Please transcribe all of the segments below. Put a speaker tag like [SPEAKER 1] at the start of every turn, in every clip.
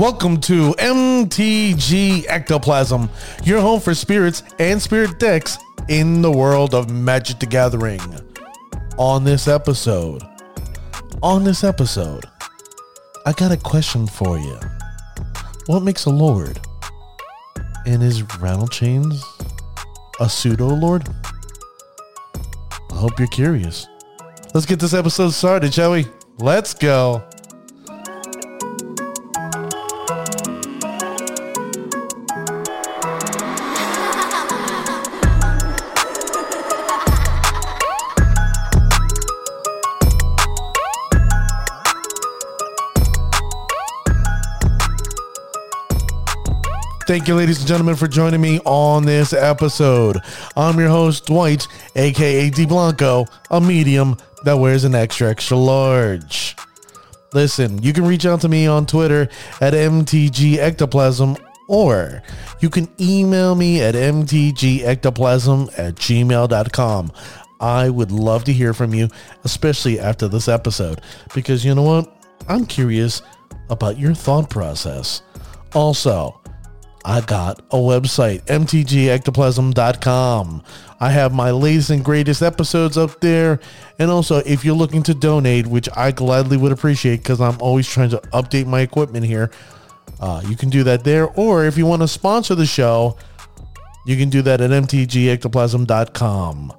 [SPEAKER 1] Welcome to MTG Ectoplasm, your home for spirits and spirit decks in the world of Magic the Gathering. On this episode, on this episode, I got a question for you. What makes a lord? And is Rattle Chains a pseudo lord? I hope you're curious. Let's get this episode started, shall we? Let's go. Thank you, ladies and gentlemen, for joining me on this episode. I'm your host, Dwight, aka D Blanco, a medium that wears an extra extra large. Listen, you can reach out to me on Twitter at MTG Ectoplasm or you can email me at mtgectoplasm at gmail.com. I would love to hear from you, especially after this episode, because you know what? I'm curious about your thought process. Also, I got a website, mtgectoplasm.com. I have my latest and greatest episodes up there. And also, if you're looking to donate, which I gladly would appreciate because I'm always trying to update my equipment here, uh, you can do that there. Or if you want to sponsor the show, you can do that at mtgectoplasm.com.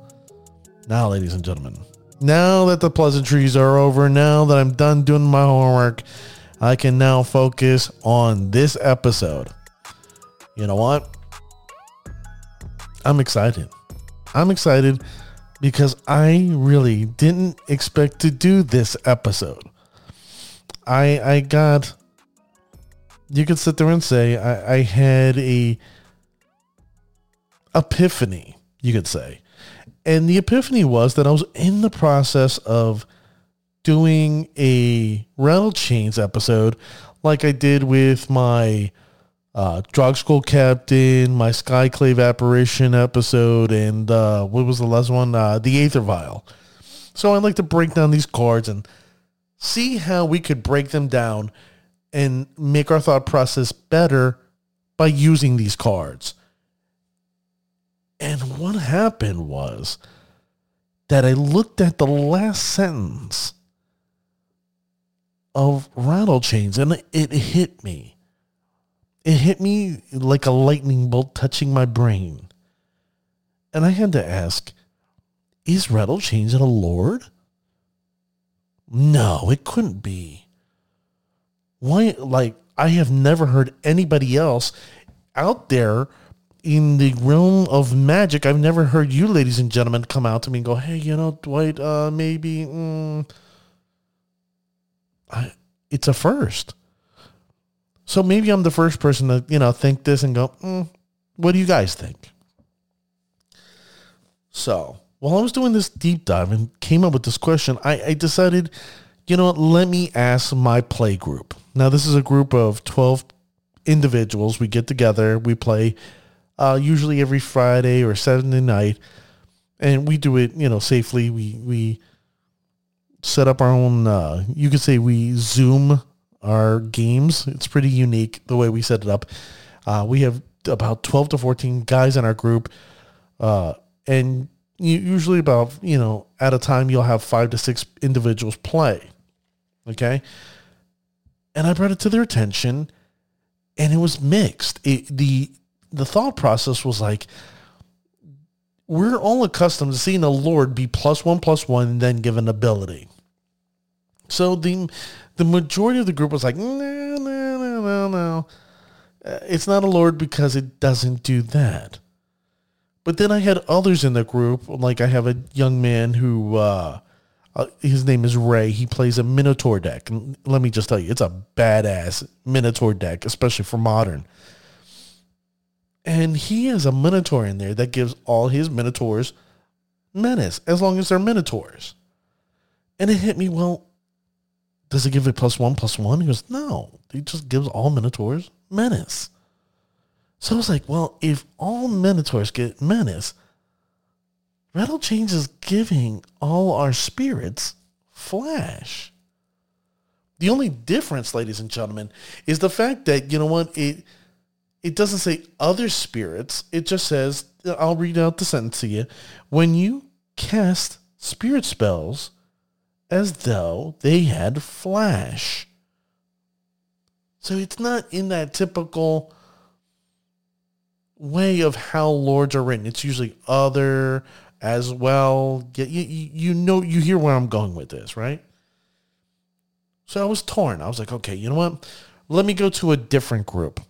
[SPEAKER 1] Now, ladies and gentlemen, now that the pleasantries are over, now that I'm done doing my homework, I can now focus on this episode you know what? I'm excited. I'm excited because I really didn't expect to do this episode. I I got you could sit there and say I, I had a epiphany, you could say. And the epiphany was that I was in the process of doing a Rattle Chains episode like I did with my uh, Drogskol Captain, my Skyclave Apparition episode, and uh, what was the last one? Uh, the Aether Vial. So I'd like to break down these cards and see how we could break them down and make our thought process better by using these cards. And what happened was that I looked at the last sentence of Rattle Chains and it hit me it hit me like a lightning bolt touching my brain. And I had to ask, is Rattle Chains a lord? No, it couldn't be. Why, like, I have never heard anybody else out there in the realm of magic. I've never heard you, ladies and gentlemen, come out to me and go, hey, you know, Dwight, uh, maybe, mm, I, it's a first. So maybe I'm the first person to, you know, think this and go, mm, what do you guys think? So while I was doing this deep dive and came up with this question, I, I decided, you know what, let me ask my play group. Now, this is a group of 12 individuals. We get together, we play uh, usually every Friday or Saturday night, and we do it, you know, safely. We, we, set up our own uh, you could say we zoom our games. It's pretty unique the way we set it up. Uh, we have about 12 to 14 guys in our group. Uh, and usually about, you know, at a time you'll have five to six individuals play. Okay. And I brought it to their attention and it was mixed. It, the, the thought process was like, we're all accustomed to seeing a Lord be plus one, plus one, and then give an ability. So the the majority of the group was like, no, no, no, no, no. It's not a lord because it doesn't do that. But then I had others in the group, like I have a young man who, uh, uh, his name is Ray. He plays a Minotaur deck. And let me just tell you, it's a badass Minotaur deck, especially for modern. And he has a Minotaur in there that gives all his Minotaurs menace, as long as they're Minotaurs. And it hit me, well, does it give it plus one plus one? He goes, no. He just gives all Minotaurs menace. So I was like, well, if all Minotaurs get menace, Rattle Chains is giving all our spirits flash. The only difference, ladies and gentlemen, is the fact that, you know what, it it doesn't say other spirits. It just says, I'll read out the sentence to you. When you cast spirit spells as though they had flash. So it's not in that typical way of how lords are written. It's usually other as well. You, you, know, you hear where I'm going with this, right? So I was torn. I was like, okay, you know what? Let me go to a different group.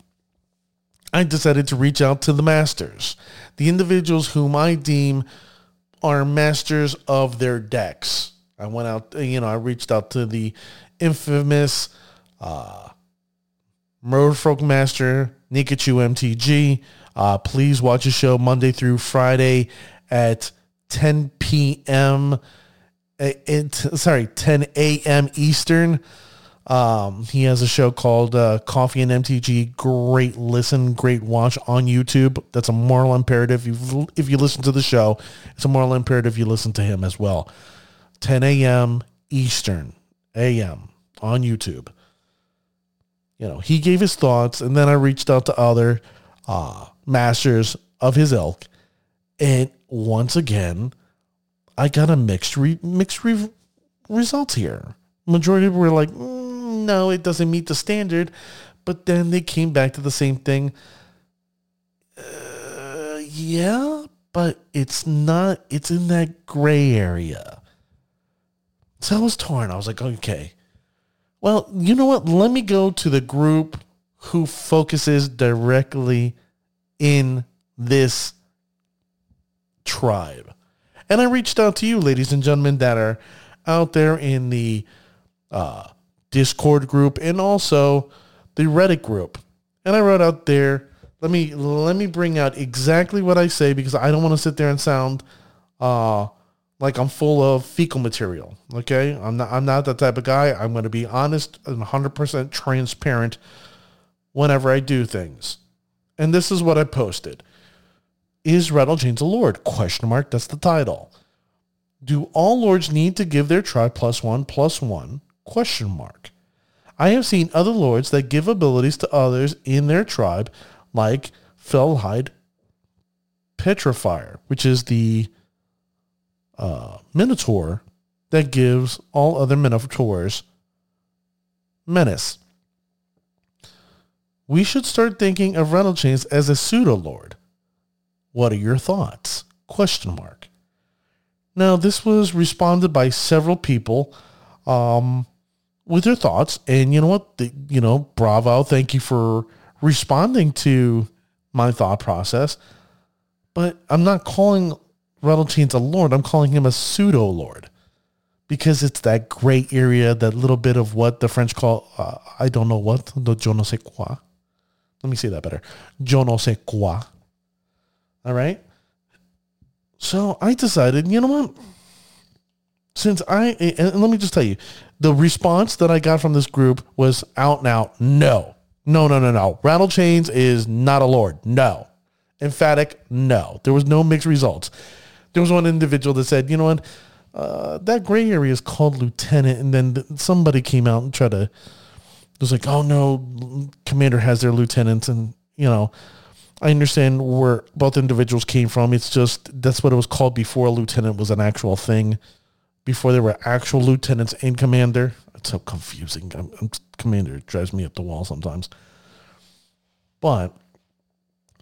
[SPEAKER 1] I decided to reach out to the masters, the individuals whom I deem are masters of their decks. I went out, you know, I reached out to the infamous uh, Merfolk Master, Nikachu MTG. Uh, please watch the show Monday through Friday at 10 p.m. It, sorry, 10 a.m. Eastern. Um, he has a show called uh, Coffee and MTG. Great listen, great watch on YouTube. That's a moral imperative. If you listen to the show, it's a moral imperative you listen to him as well. 10 a.m. Eastern a.m. on YouTube. You know, he gave his thoughts, and then I reached out to other uh, masters of his ilk, and once again, I got a mixed re- mixed re- results here. Majority were like, mm, no, it doesn't meet the standard, but then they came back to the same thing. Uh, yeah, but it's not. It's in that gray area. So I was torn. I was like, okay, well, you know what? Let me go to the group who focuses directly in this tribe. And I reached out to you, ladies and gentlemen, that are out there in the uh, Discord group and also the Reddit group. And I wrote out there, let me let me bring out exactly what I say because I don't want to sit there and sound uh, like I'm full of fecal material. Okay, I'm not. I'm not that type of guy. I'm going to be honest and 100 percent transparent whenever I do things. And this is what I posted: Is Rattlechains a lord? Question mark. That's the title. Do all lords need to give their tribe plus one plus one? Question mark. I have seen other lords that give abilities to others in their tribe, like Felhide Petrifier, which is the uh, Minotaur that gives all other Minotaurs menace. We should start thinking of Rattlechains as a pseudo lord. What are your thoughts? Question mark. Now, this was responded by several people um, with their thoughts, and you know what? The, you know, bravo! Thank you for responding to my thought process. But I'm not calling Rattlechains a lord. I'm calling him a pseudo lord because it's that gray area, that little bit of what the French call, uh, I don't know what, the je ne sais quoi. Let me say that better. Je ne sais quoi. All right. So I decided, you know what? Since I, and let me just tell you, the response that I got from this group was out and out no. No, no, no, no. Rattlechains is not a lord. No. Emphatic, no. There was no mixed results there was one individual that said, you know what, uh, that gray area is called lieutenant, and then somebody came out and tried to. It was like, oh no, commander has their lieutenants, and you know, I understand where both individuals came from. It's just that's what it was called before a lieutenant was an actual thing. Before there were actual lieutenants and commander. It's so confusing. I'm, I'm, commander drives me up the wall sometimes. But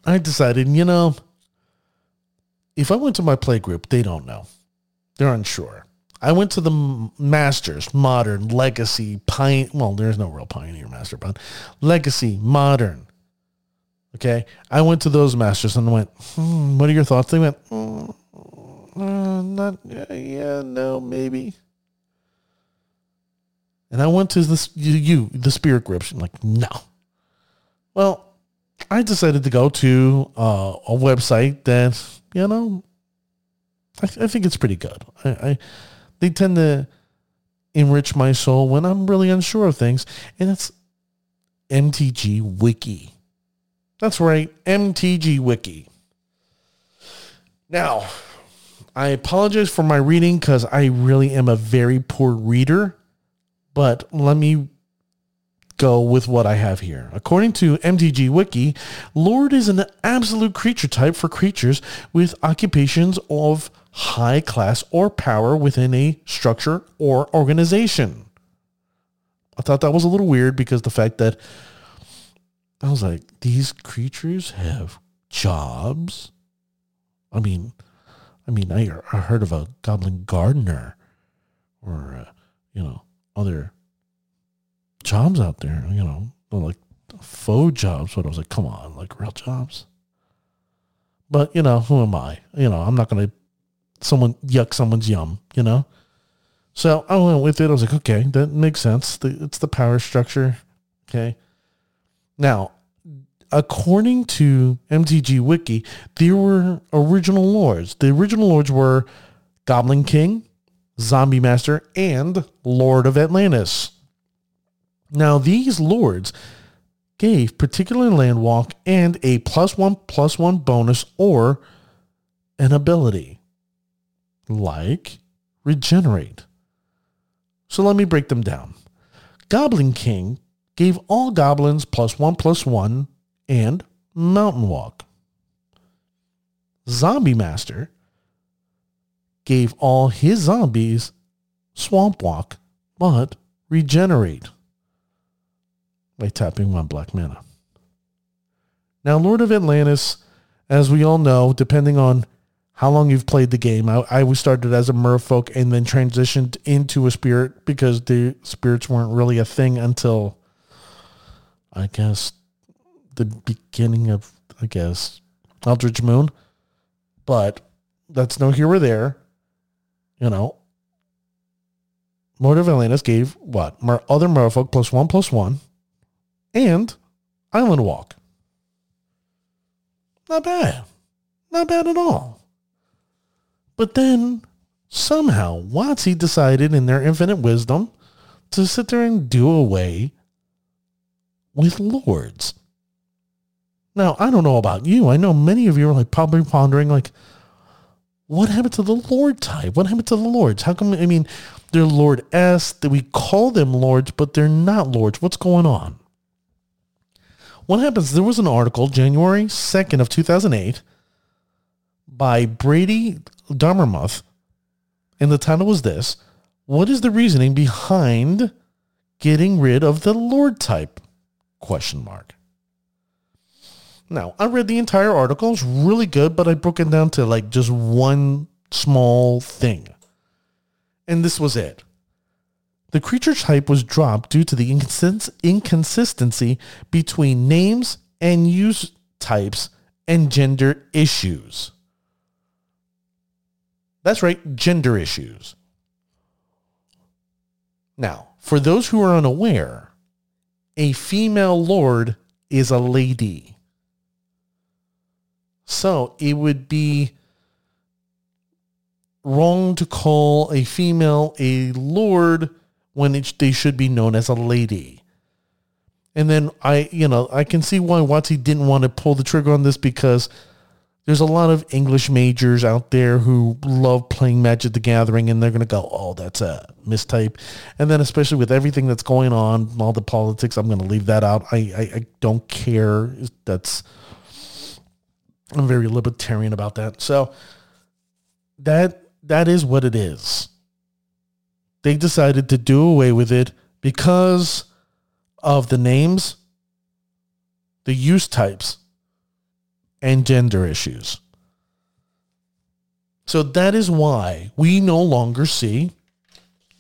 [SPEAKER 1] I decided, you know, if I went to my play group, they don't know. They're unsure. I went to the Masters, Modern, Legacy, Pioneer. Well, there's no real Pioneer Master, but Legacy, Modern. Okay. I went to those Masters and went, hmm, what are your thoughts? They went, mm, uh, not, yeah, yeah, no, maybe. And I went to this, you, you the spirit groups. I'm like, no. Well, I decided to go to uh, a website that you know, I, I think it's pretty good. I, I they tend to enrich my soul when I'm really unsure of things, and it's MTG Wiki. That's right, MTG Wiki. Now, I apologize for my reading because I really am a very poor reader, but let me go with what I have here. According to MTG Wiki, Lord is an absolute creature type for creatures with occupations of high class or power within a structure or organization. I thought that was a little weird because the fact that I was like, these creatures have jobs. I mean, I mean, I, I heard of a goblin gardener or, uh, you know, other jobs out there, you know, like faux jobs. But I was like, come on, like real jobs. But, you know, who am I? You know, I'm not to someone yuck someone's yum, you know? So I went with it. I was like, okay, that makes sense. The, it's the power structure. Okay. Now, according to MTG Wiki, there were original lords. The original lords were Goblin King, Zombie Master, and Lord of Atlantis. Now, these lords gave particular land walk and a plus one plus one bonus or an ability like regenerate. So let me break them down. Goblin King gave all goblins plus one plus one and mountain walk. Zombie Master gave all his zombies swamp walk, but regenerate by tapping one black mana. Now, Lord of Atlantis, as we all know, depending on how long you've played the game, I, I started as a merfolk and then transitioned into a spirit because the spirits weren't really a thing until, I guess, the beginning of, I guess, Eldritch Moon. But that's no here or there. You know, Lord of Atlantis gave what? Mer- other merfolk plus one plus one and Island Walk. Not bad. Not bad at all. But then somehow WotC decided in their infinite wisdom to sit there and do away with lords. Now, I don't know about you. I know many of you are like probably pondering like, what happened to the Lord type? What happened to the Lords? How come, I mean, they're Lord S, that we call them Lords, but they're not Lords. What's going on? What happens, there was an article, January 2nd of 2008, by Brady Dommermuth, and the title was this, What is the reasoning behind getting rid of the Lord type? Question mark. Now, I read the entire article. It's really good, but I broke it down to like just one small thing. And this was it. The creature type was dropped due to the inconsistency between names and use types and gender issues. That's right, gender issues. Now, for those who are unaware, a female lord is a lady. So it would be wrong to call a female a lord when it, they should be known as a lady. And then I, you know, I can see why WotC didn't want to pull the trigger on this because there's a lot of English majors out there who love playing Magic the Gathering and they're going to go, oh, that's a mistype. And then especially with everything that's going on, all the politics, I'm going to leave that out. I, I, I don't care. That's, I'm very libertarian about that. So that, that is what it is they decided to do away with it because of the names, the use types, and gender issues. So that is why we no longer see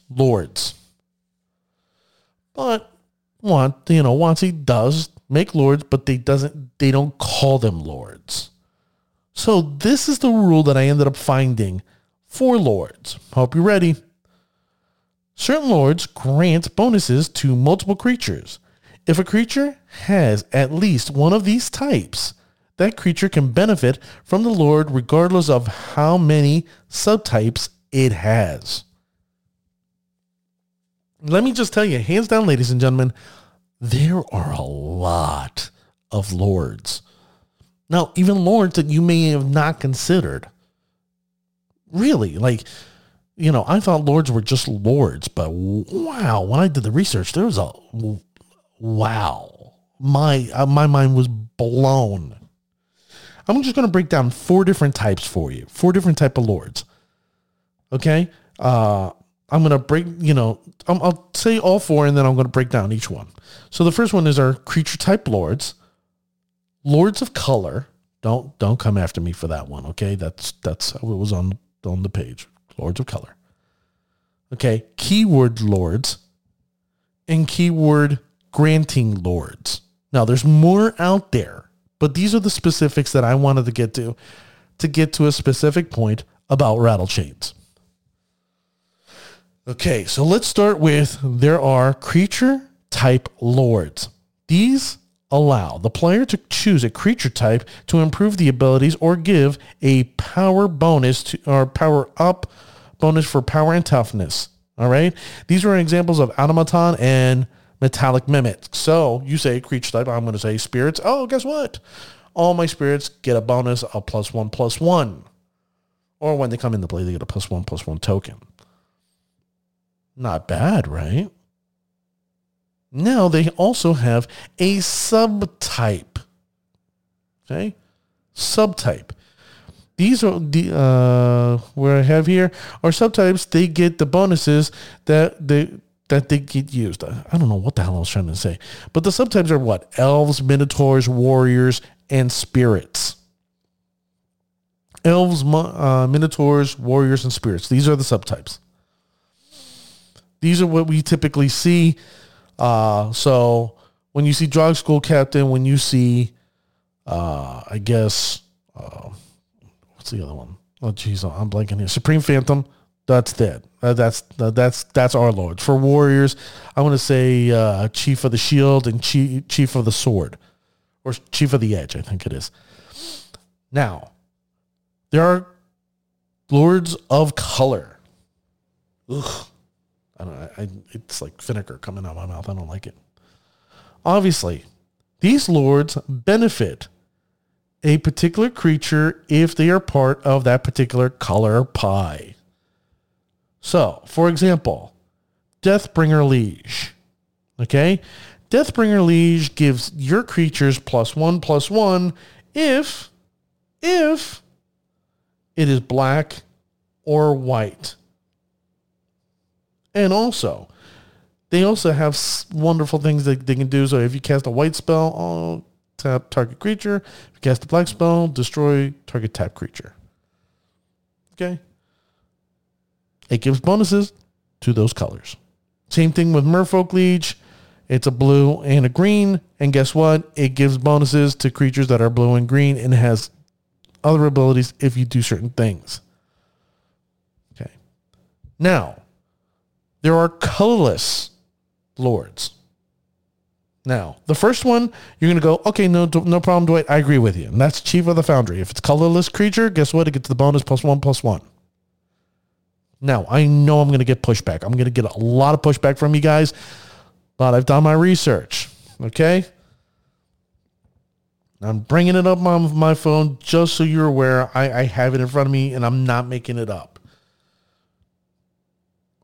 [SPEAKER 1] lords. But what you know, WotC does make lords, but they doesn't they don't call them lords. So this is the rule that I ended up finding for lords. Hope you're ready. Certain lords grant bonuses to multiple creatures. If a creature has at least one of these types, that creature can benefit from the lord regardless of how many subtypes it has. Let me just tell you, hands down, ladies and gentlemen, there are a lot of lords. Now, even lords that you may have not considered. Really, like you know, I thought lords were just lords, but wow, when I did the research, there was a wow. My uh, my mind was blown. I'm just going to break down four different types for you. Four different type of lords. Okay? Uh I'm going to break, you know, i will say all four and then I'm going to break down each one. So the first one is our creature type lords. Lords of color. Don't don't come after me for that one, okay? That's that's how it was on on the page. Lords of color. Okay, keyword lords and keyword granting lords. Now there's more out there, but these are the specifics that I wanted to get to to get to a specific point about rattle chains. Okay, so let's start with there are creature type lords. These allow the player to choose a creature type to improve the abilities or give a power bonus to or power up bonus for power and toughness. All right. These are examples of automaton and metallic mimic. So you say creature type, I'm going to say spirits. Oh, guess what? All my spirits get a bonus of plus one plus one. Or when they come into play, they get a plus one plus one token. Not bad, right? Now they also have a subtype. Okay? Subtype. These are the uh, where I have here are subtypes. They get the bonuses that they that they get used. I don't know what the hell I was trying to say, but the subtypes are what elves, minotaurs, warriors, and spirits. Elves, uh, minotaurs, warriors, and spirits. These are the subtypes. These are what we typically see. Uh, so when you see Drogskol Captain, when you see, uh, I guess, uh, what's the other one? Oh, jeez, I'm blanking here. Supreme Phantom. That's dead. Uh, that's uh, that's that's our lord. For warriors, I want to say uh, Chief of the Shield and Chief Chief of the Sword, or Chief of the Edge. I think it is. Now, there are lords of color. Ugh. I don't. I, it's like vinegar coming out of my mouth. I don't like it. Obviously, these lords benefit a particular creature if they are part of that particular color pie. So, for example, Deathbringer Liege. Okay? Deathbringer Liege gives your creatures plus one plus one if if it is black or white. And also, they also have wonderful things that they can do. So if you cast a white spell, oh, tap target creature. Cast a black spell, destroy target tap creature. Okay. It gives bonuses to those colors. Same thing with Merfolk Liege. It's a blue and a green. And guess what? It gives bonuses to creatures that are blue and green and has other abilities if you do certain things. Okay. Now, there are colorless lords. Now, the first one, you're going to go, okay, no, no problem, Dwight. I agree with you. And that's Chief of the Foundry. If it's colorless creature, guess what? It gets the bonus plus one, plus one. Now, I know I'm going to get pushback. I'm going to get a lot of pushback from you guys, but I've done my research. Okay? I'm bringing it up on my phone just so you're aware. I, I have it in front of me and I'm not making it up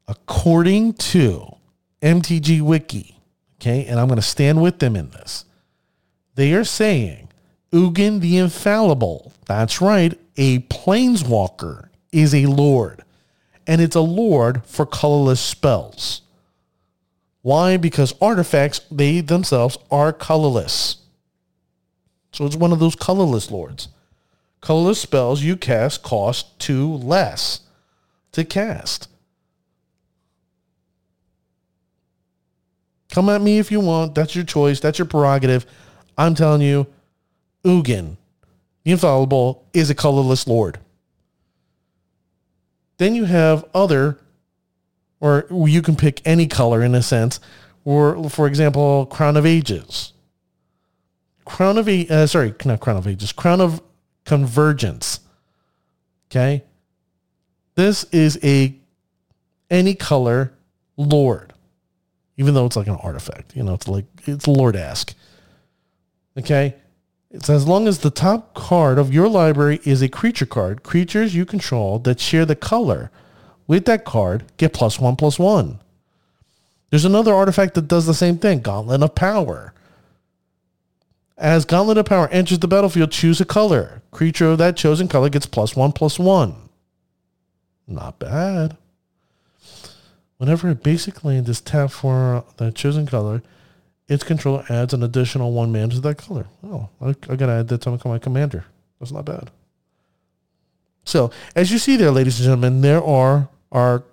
[SPEAKER 1] according to MTG Wiki, okay, and I'm going to stand with them in this, they are saying Ugin the Infallible, that's right, a planeswalker is a lord. And it's a lord for colorless spells. Why? Because artifacts, they themselves are colorless. So it's one of those colorless lords. Colorless spells you cast cost two less to cast. Come at me if you want. That's your choice. That's your prerogative. I'm telling you, Ugin, the infallible, is a colorless lord. Then you have other, or you can pick any color in a sense, or for example, Crown of Ages. Crown of, uh, sorry, not Crown of Ages, Crown of Convergence. Okay. This is a any color lord even though it's like an artifact. You know, it's like it's Lord ask. Okay. It's as long as the top card of your library is a creature card, creatures you control that share the color with that card get plus one plus one. There's another artifact that does the same thing Gauntlet of Power. As Gauntlet of Power enters the battlefield, choose a color. Creature of that chosen color gets plus one, plus one. Not bad. Whenever a basic land is tapped for that chosen color, its controller adds an additional one man to that color. Oh, I, I gotta add that to my commander. That's not bad. So, as you see there, ladies and gentlemen, there are our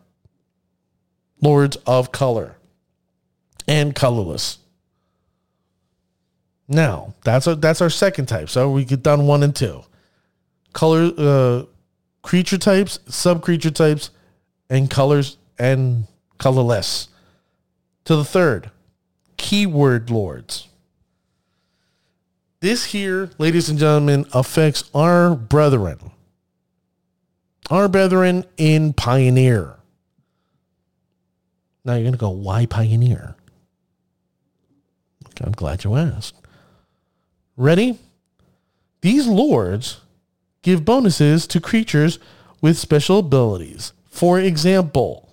[SPEAKER 1] lords of color and colorless. Now, that's our, that's our second type. So we get done one and two. Color uh, creature types, sub creature types, and colors and colorless. To the third, keyword lords. This here, ladies and gentlemen, affects our brethren. Our brethren in Pioneer. Now you're going to go, why Pioneer? Okay, I'm glad you asked. Ready? These lords give bonuses to creatures with special abilities. For example,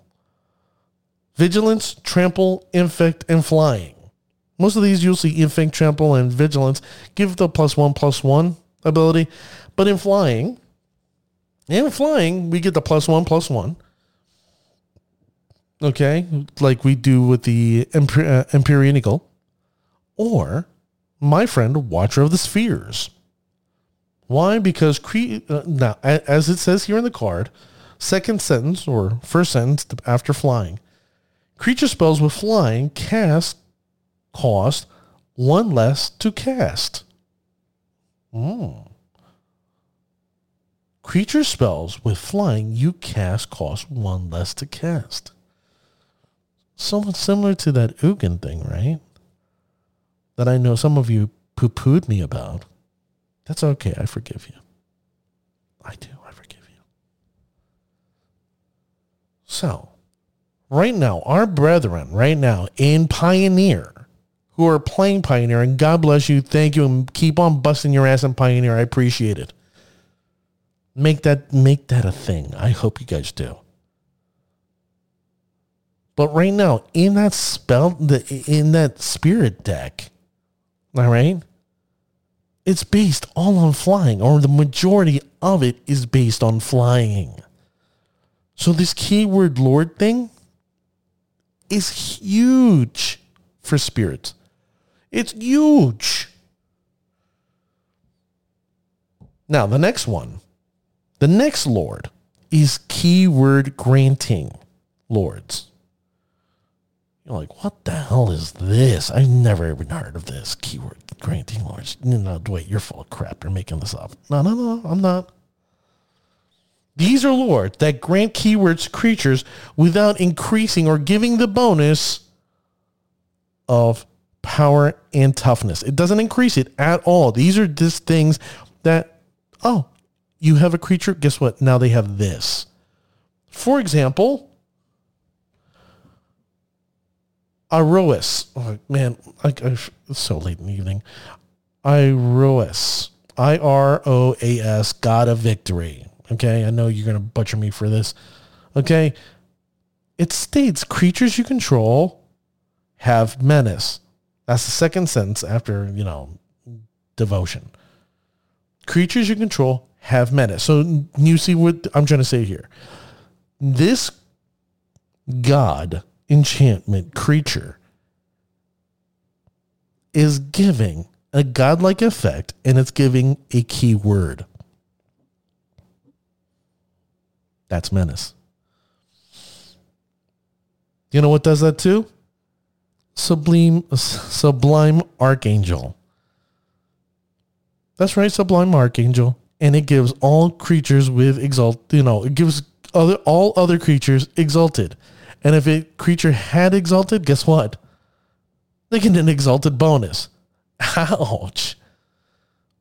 [SPEAKER 1] vigilance, trample, infect, and flying. Most of these you'll see infect, trample, and vigilance give the plus one plus one ability. But in flying, in flying, we get the plus one plus one. Okay, like we do with the Emper- uh, Empyrean Eagle. Or my friend, Watcher of the Spheres. Why? Because cre- uh, now, as it says here in the card, second sentence or first sentence after flying, creature spells with flying cast cost one less to cast. Mm. Creature spells with flying you cast cost one less to cast. Somewhat similar to that Ugin thing, right? that I know some of you poo pooed me about, that's okay. I forgive you. I do. I forgive you. So, right now, our brethren, right now in Pioneer, who are playing Pioneer, and God bless you, thank you, and keep on busting your ass in Pioneer. I appreciate it. Make that make that a thing. I hope you guys do. But right now, in that spell, the in that spirit deck, all right. It's based all on flying, or the majority of it is based on flying. So this keyword Lord thing is huge for spirits. It's huge. Now, the next one, the next Lord is keyword granting lords. You're like, what the hell is this? I've never even heard of this keyword granting lords. No, wait, you're full of crap. You're making this up. No, no, no, I'm not. These are lords that grant keywords to creatures without increasing or giving the bonus of power and toughness. It doesn't increase it at all. These are just things that, oh, you have a creature. Guess what? Now they have this. For example, Iroas. Oh, man, I, I, it's so late in the evening. Iroas. I R O A S, God of Victory. Okay, I know you're going to butcher me for this. Okay, it states creatures you control have menace. That's the second sentence after, you know, devotion. Creatures you control have menace. So you see what I'm trying to say here. This God enchantment creature is giving a godlike effect and it's giving a key word. That's menace. You know what does that too? Sublime Sublime Archangel. That's right, Sublime Archangel. And it gives all creatures with exalt, you know, it gives other all other creatures exalted. And if a creature had exalted, guess what? They get an exalted bonus. Ouch.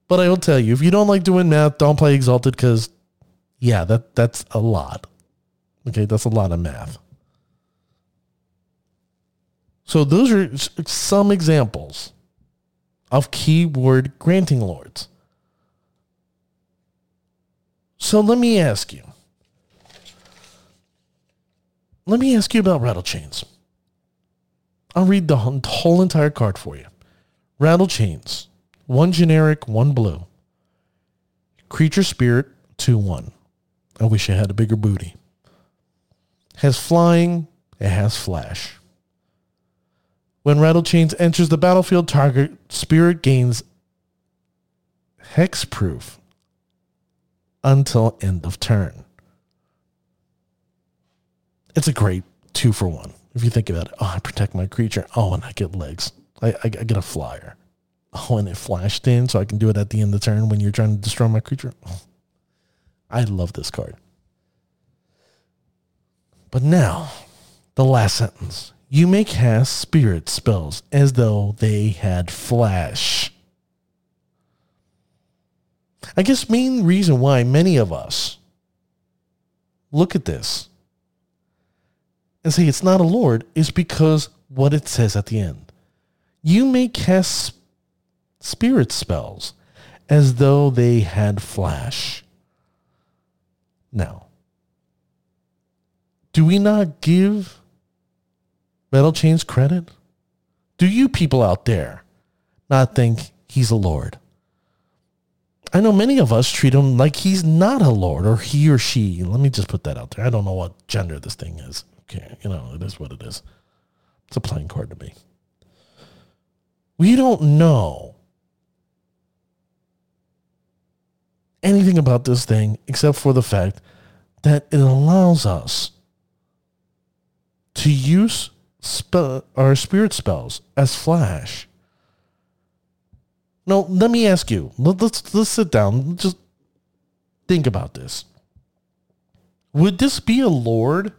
[SPEAKER 1] But I will tell you, if you don't like doing math, don't play exalted because, yeah, that that's a lot. Okay, that's a lot of math. So those are some examples of keyword granting lords. So let me ask you let me ask you about rattle chains. I'll read the whole entire card for you. Rattle chains, one generic, one blue. Creature spirit, 2 1. I wish I had a bigger booty. Has flying, it has flash. When Rattle Chains enters the battlefield, target spirit gains hexproof until end of turn. It's a great two for one. If you think about it, oh, I protect my creature. Oh, and I get legs. I, I, I get a flyer. Oh, and it flashed in, so I can do it at the end of the turn when you're trying to destroy my creature. Oh, I love this card. But now, the last sentence. You may cast spirit spells as though they had flash. I guess main reason why many of us look at this and say it's not a lord is because what it says at the end. You may cast spirit spells as though they had flash. Now, do we not give Rattle Chains credit? Do you people out there not think he's a lord? I know many of us treat him like he's not a lord or he or she. Let me just put that out there. I don't know what gender this thing is. Okay, you know, it is what it is. It's a playing card to me. We don't know anything about this thing except for the fact that it allows us to use spe- our spirit spells as flash now, let me ask you. Let's let's sit down. Just think about this. Would this be a lord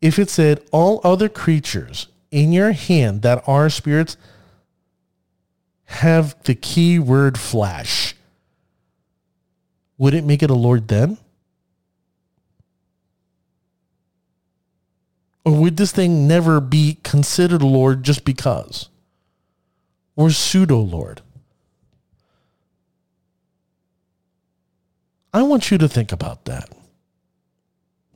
[SPEAKER 1] if it said all other creatures in your hand that are spirits have the keyword flash? Would it make it a lord then? Or would this thing never be considered a lord just because? Or pseudo lord? I want you to think about that.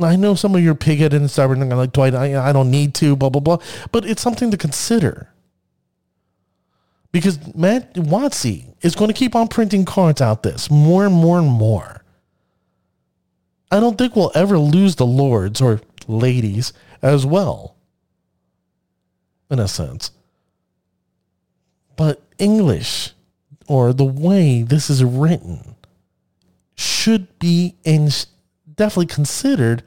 [SPEAKER 1] I know some of your pigheaded and stubborn and like Dwight. I, I don't need to blah blah blah, but it's something to consider because Matt WotC is going to keep on printing cards out this more and more and more. I don't think we'll ever lose the lords or ladies as well, in a sense. But English or the way this is written should be and definitely considered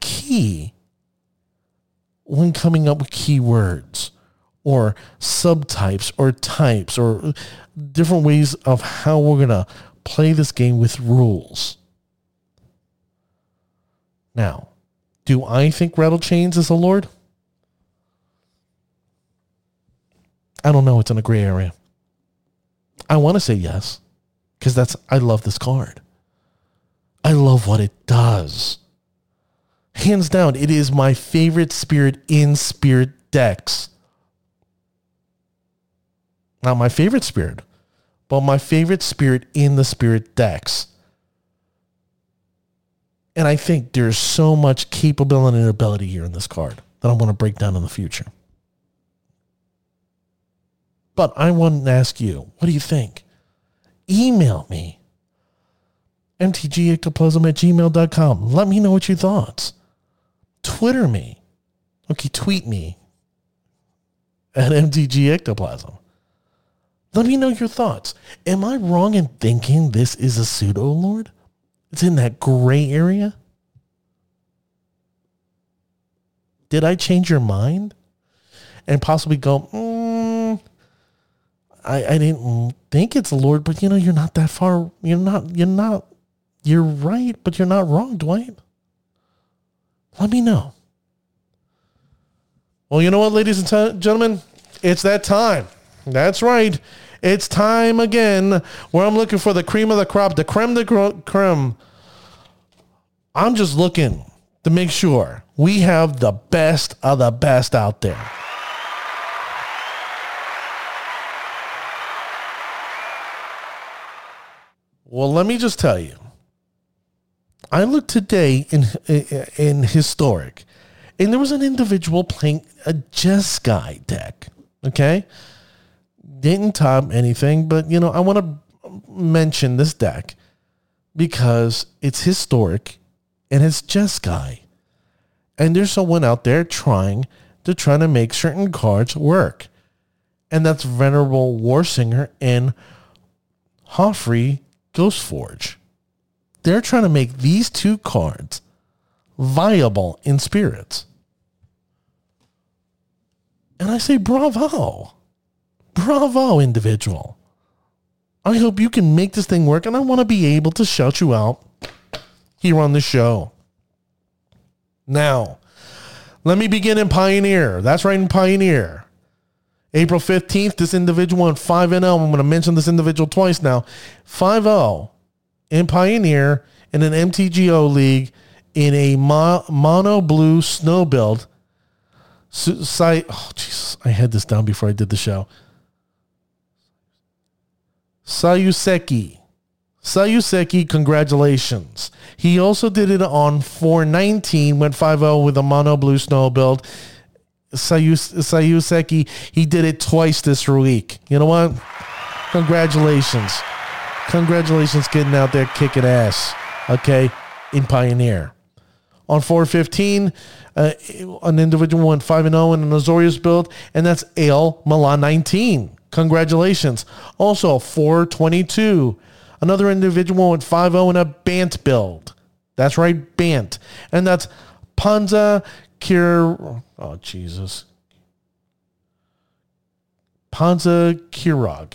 [SPEAKER 1] key when coming up with keywords or subtypes or types or different ways of how we're going to play this game with rules. Now, do I think Rattle Chains is a lord? I don't know. It's in a gray area. I want to say yes because that's I love this card. I love what it does. Hands down, it is my favorite spirit in spirit decks. Not my favorite spirit, but my favorite spirit in the spirit decks. And I think there's so much capability and ability here in this card that I want to break down in the future. But I want to ask you, what do you think? email me. mtgectoplasm at gmail.com. Let me know what your thoughts. Twitter me. Okay, tweet me at mtgectoplasm. Let me know your thoughts. Am I wrong in thinking this is a pseudo lord? It's in that gray area? Did I change your mind? And possibly go, mm, I, I didn't think it's a Lord, but you know, you're not that far. You're not, you're not, you're right, but you're not wrong, Dwight. Let me know. Well, you know what, ladies and t- gentlemen? It's that time. That's right. It's time again where I'm looking for the cream of the crop, the creme de creme. I'm just looking to make sure we have the best of the best out there. Well, let me just tell you. I looked today in in historic, And there was an individual playing a Jeskai deck. Okay. Didn't top anything, but you know, I want to mention this deck because it's historic and it's Jeskai. And there's someone out there trying to try to make certain cards work. And that's Venerable Warsinger and Hofri Ghostforge. They're trying to make these two cards viable in spirits. And I say, bravo. Bravo, individual. I hope you can make this thing work, and I want to be able to shout you out here on the show. Now, let me begin in Pioneer. That's right in Pioneer. April 15th, this individual went 5 0. I'm going to mention this individual twice now. 5 0 in Pioneer in an MTGO league in a mo- mono blue snow build. Site, oh, Jesus, I had this down before I did the show. Sayuseki. Sayuseki, congratulations. He also did it on 419, went 5 0 with a mono blue snow build. Sayus, Sayuseki, he did it twice this week. You know what? Congratulations. Congratulations getting out there kicking ass, okay, in Pioneer. On 415, uh, an individual went 5 0 in an Azorius build, and that's Ale Milan 19. Congratulations. Also, 422, another individual went 5 0 in a Bant build. That's right, Bant. And that's Panza Kir. Oh, Jesus. Panza Kirag.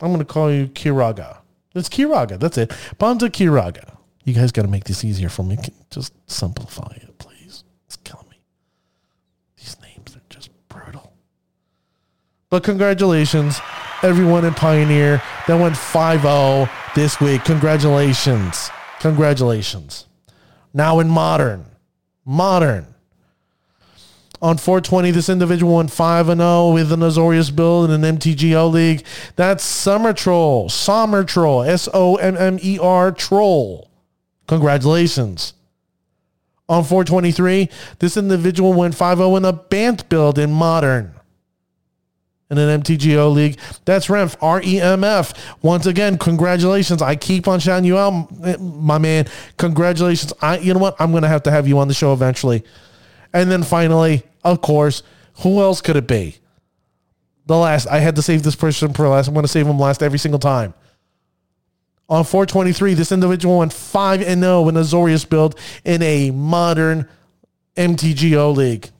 [SPEAKER 1] I'm going to call you Kiraga. It's Kiraga. That's it. Panza Kiraga. You guys got to make this easier for me. Just simplify it, please. It's killing me. These names are just brutal. But congratulations, everyone in Pioneer that went 5 0 this week. Congratulations. Congratulations. Now in Modern. Modern. On 420, this individual went 5 0 with an Azorius build in an MTGO league. That's Summer Troll. Summer Troll. S O M M E R Troll. Congratulations. On 423, this individual went 5 0 in a Bant build in Modern. In an MTGO league. That's Remf, R E M F. Once again, congratulations. I keep on shouting you out, my man. Congratulations. I, you know what? I'm going to have to have you on the show eventually. And then finally, of course, who else could it be? The last, I had to save this person for last. I'm going to save him last every single time. On 423, this individual went 5 and 0 in Azorius build in a modern MTGO league.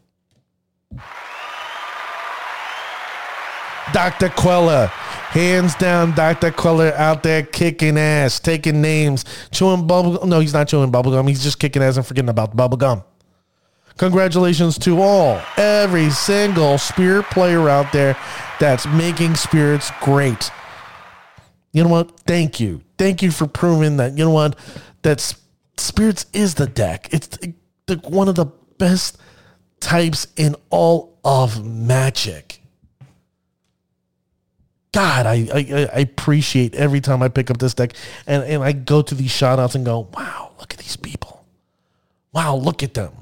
[SPEAKER 1] Dr. Queller, hands down, Dr. Queller out there kicking ass, taking names, chewing bubble. No, he's not chewing bubblegum. He's just kicking ass and forgetting about the bubblegum. Congratulations to all, every single spirit player out there that's making spirits great. You know what? Thank you. Thank you for proving that, you know what? That spirits is the deck. It's the, the, one of the best types in all of magic. God, I, I, I appreciate every time I pick up this deck and, and I go to these shout outs and go, wow, look at these people. Wow, look at them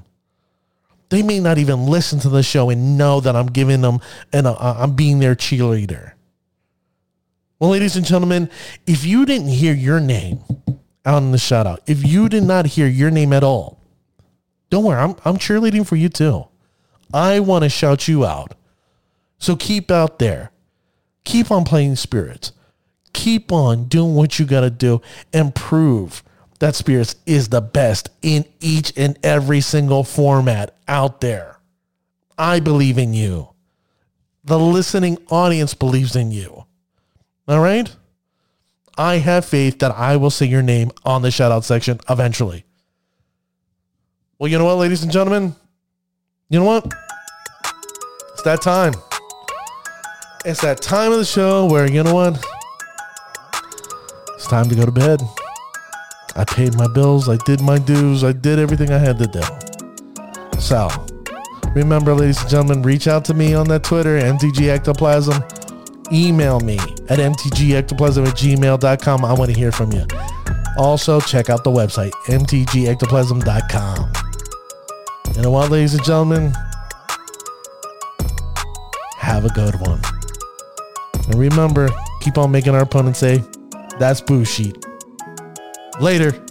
[SPEAKER 1] they may not even listen to the show and know that I'm giving them and uh, I'm being their cheerleader. Well, ladies and gentlemen, if you didn't hear your name out in the shout out, if you did not hear your name at all, don't worry, I'm, I'm cheerleading for you too. I want to shout you out. So keep out there. Keep on playing spirits. Keep on doing what you got to do and prove that Spirits is the best in each and every single format out there. I believe in you. The listening audience believes in you. All right? I have faith that I will say your name on the shout out section eventually. Well, you know what, ladies and gentlemen? You know what? It's that time. It's that time of the show where, you know what? It's time to go to bed. I paid my bills, I did my dues, I did everything I had to do. So, remember, ladies and gentlemen, reach out to me on that Twitter, MTG Ectoplasm. Email me at mtgectoplasm at gmail.com. I want to hear from you. Also, check out the website, mtgectoplasm.com. You know what, ladies and gentlemen? Have a good one. And remember, keep on making our opponents say, that's bullshit. Later.